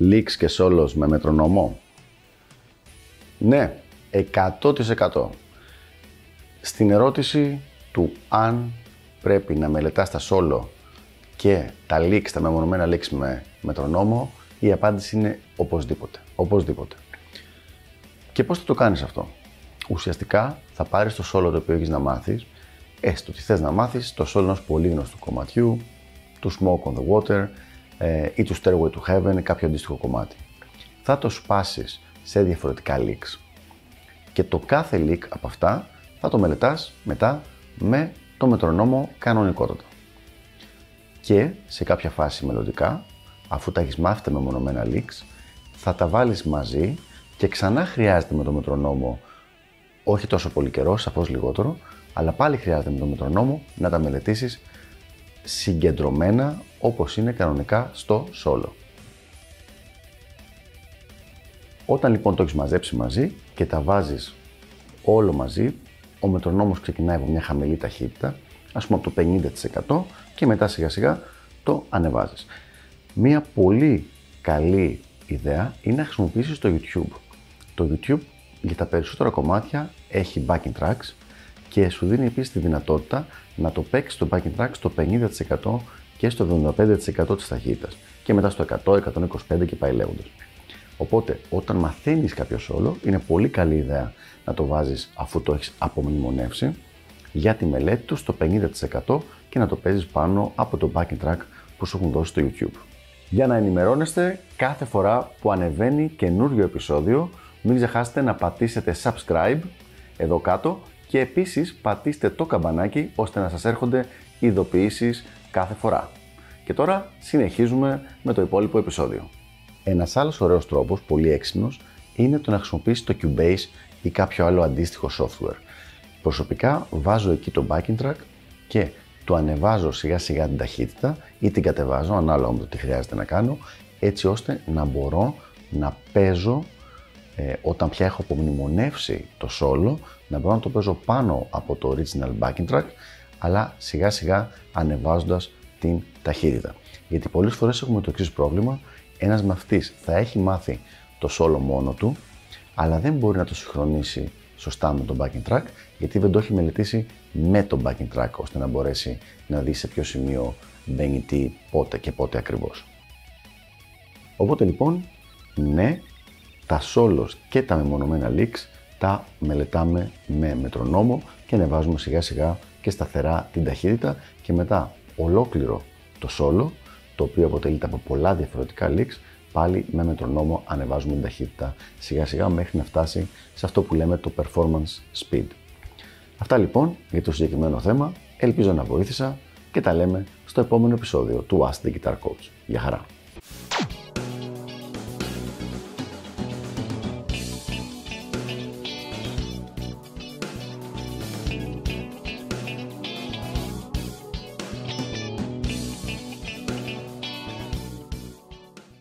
leaks και solos με μετρονόμο; Ναι, 100%. Στην ερώτηση του αν πρέπει να μελετάς τα solo και τα leaks, τα μεμονωμένα leaks με μετρονόμο, η απάντηση είναι οπωσδήποτε. Οπωσδήποτε. Και πώς θα το κάνεις αυτό; Ουσιαστικά θα πάρεις το solo το οποίο έχεις να μάθεις, έστω ότι θες να μάθεις το solo ενός πολύ γνωστού κομματιού, του Smoke on the Water ε, ή του Stairway to Heaven ή κάποιο αντίστοιχο κομμάτι. Θα το σπάσεις σε διαφορετικά leaks και το κάθε leak από αυτά θα το μελετάς μετά με το μετρονόμο κανονικότατα. Και σε κάποια φάση μελλοντικά, αφού τα έχεις μάθει με μονομένα leaks, θα τα βάλεις μαζί και ξανά χρειάζεται με το μετρονόμο, όχι τόσο πολύ καιρό, σαφώς λιγότερο, αλλά πάλι χρειάζεται με το μετρονόμο να τα μελετήσεις συγκεντρωμένα όπως είναι κανονικά στο solo. Όταν λοιπόν το έχεις μαζέψει μαζί και τα βάζεις όλο μαζί, ο μετρονόμος ξεκινάει από μια χαμηλή ταχύτητα, ας πούμε από το 50% και μετά σιγά σιγά το ανεβάζεις. Μια πολύ καλή ιδέα είναι να χρησιμοποιήσεις το YouTube. Το YouTube για τα περισσότερα κομμάτια έχει backing tracks και σου δίνει επίσης τη δυνατότητα να το παίξεις το backing track στο 50% και στο 75% της ταχύτητας και μετά στο 100, 125 και πάει λέγοντας. Οπότε, όταν μαθαίνεις κάποιος solo, είναι πολύ καλή ιδέα να το βάζεις αφού το έχεις απομνημονεύσει για τη μελέτη του στο 50% και να το παίζεις πάνω από το backing track που σου έχουν δώσει στο YouTube. Για να ενημερώνεστε κάθε φορά που ανεβαίνει καινούριο επεισόδιο, μην ξεχάσετε να πατήσετε subscribe εδώ κάτω και επίσης πατήστε το καμπανάκι ώστε να σας έρχονται ειδοποιήσεις κάθε φορά. Και τώρα συνεχίζουμε με το υπόλοιπο επεισόδιο. Ένας άλλος ωραίος τρόπος, πολύ έξυπνος, είναι το να χρησιμοποιήσεις το Cubase ή κάποιο άλλο αντίστοιχο software. Προσωπικά βάζω εκεί το backing track και το ανεβάζω σιγά σιγά την ταχύτητα ή την κατεβάζω ανάλογα με το τι χρειάζεται να κάνω έτσι ώστε να μπορώ να παίζω ε, όταν πια έχω απομνημονεύσει το solo να μπορώ να το παίζω πάνω από το original backing track αλλά σιγά σιγά ανεβάζοντας την ταχύτητα. Γιατί πολλές φορές έχουμε το εξής πρόβλημα, ένας μαθητής θα έχει μάθει το solo μόνο του, αλλά δεν μπορεί να το συγχρονίσει σωστά με το backing track, γιατί δεν το έχει μελετήσει με το backing track, ώστε να μπορέσει να δει σε ποιο σημείο μπαίνει τι, πότε και πότε ακριβώς. Οπότε λοιπόν, ναι, τα solos και τα μεμονωμένα leaks τα μελετάμε με μετρονόμο και ανεβάζουμε σιγά σιγά και σταθερά την ταχύτητα και μετά ολόκληρο το solo, το οποίο αποτελείται από πολλά διαφορετικά leaks, πάλι με μετρονόμο ανεβάζουμε την ταχύτητα σιγά σιγά μέχρι να φτάσει σε αυτό που λέμε το performance speed. Αυτά λοιπόν για το συγκεκριμένο θέμα, ελπίζω να βοήθησα και τα λέμε στο επόμενο επεισόδιο του Ask the Guitar Coach. Γεια χαρά!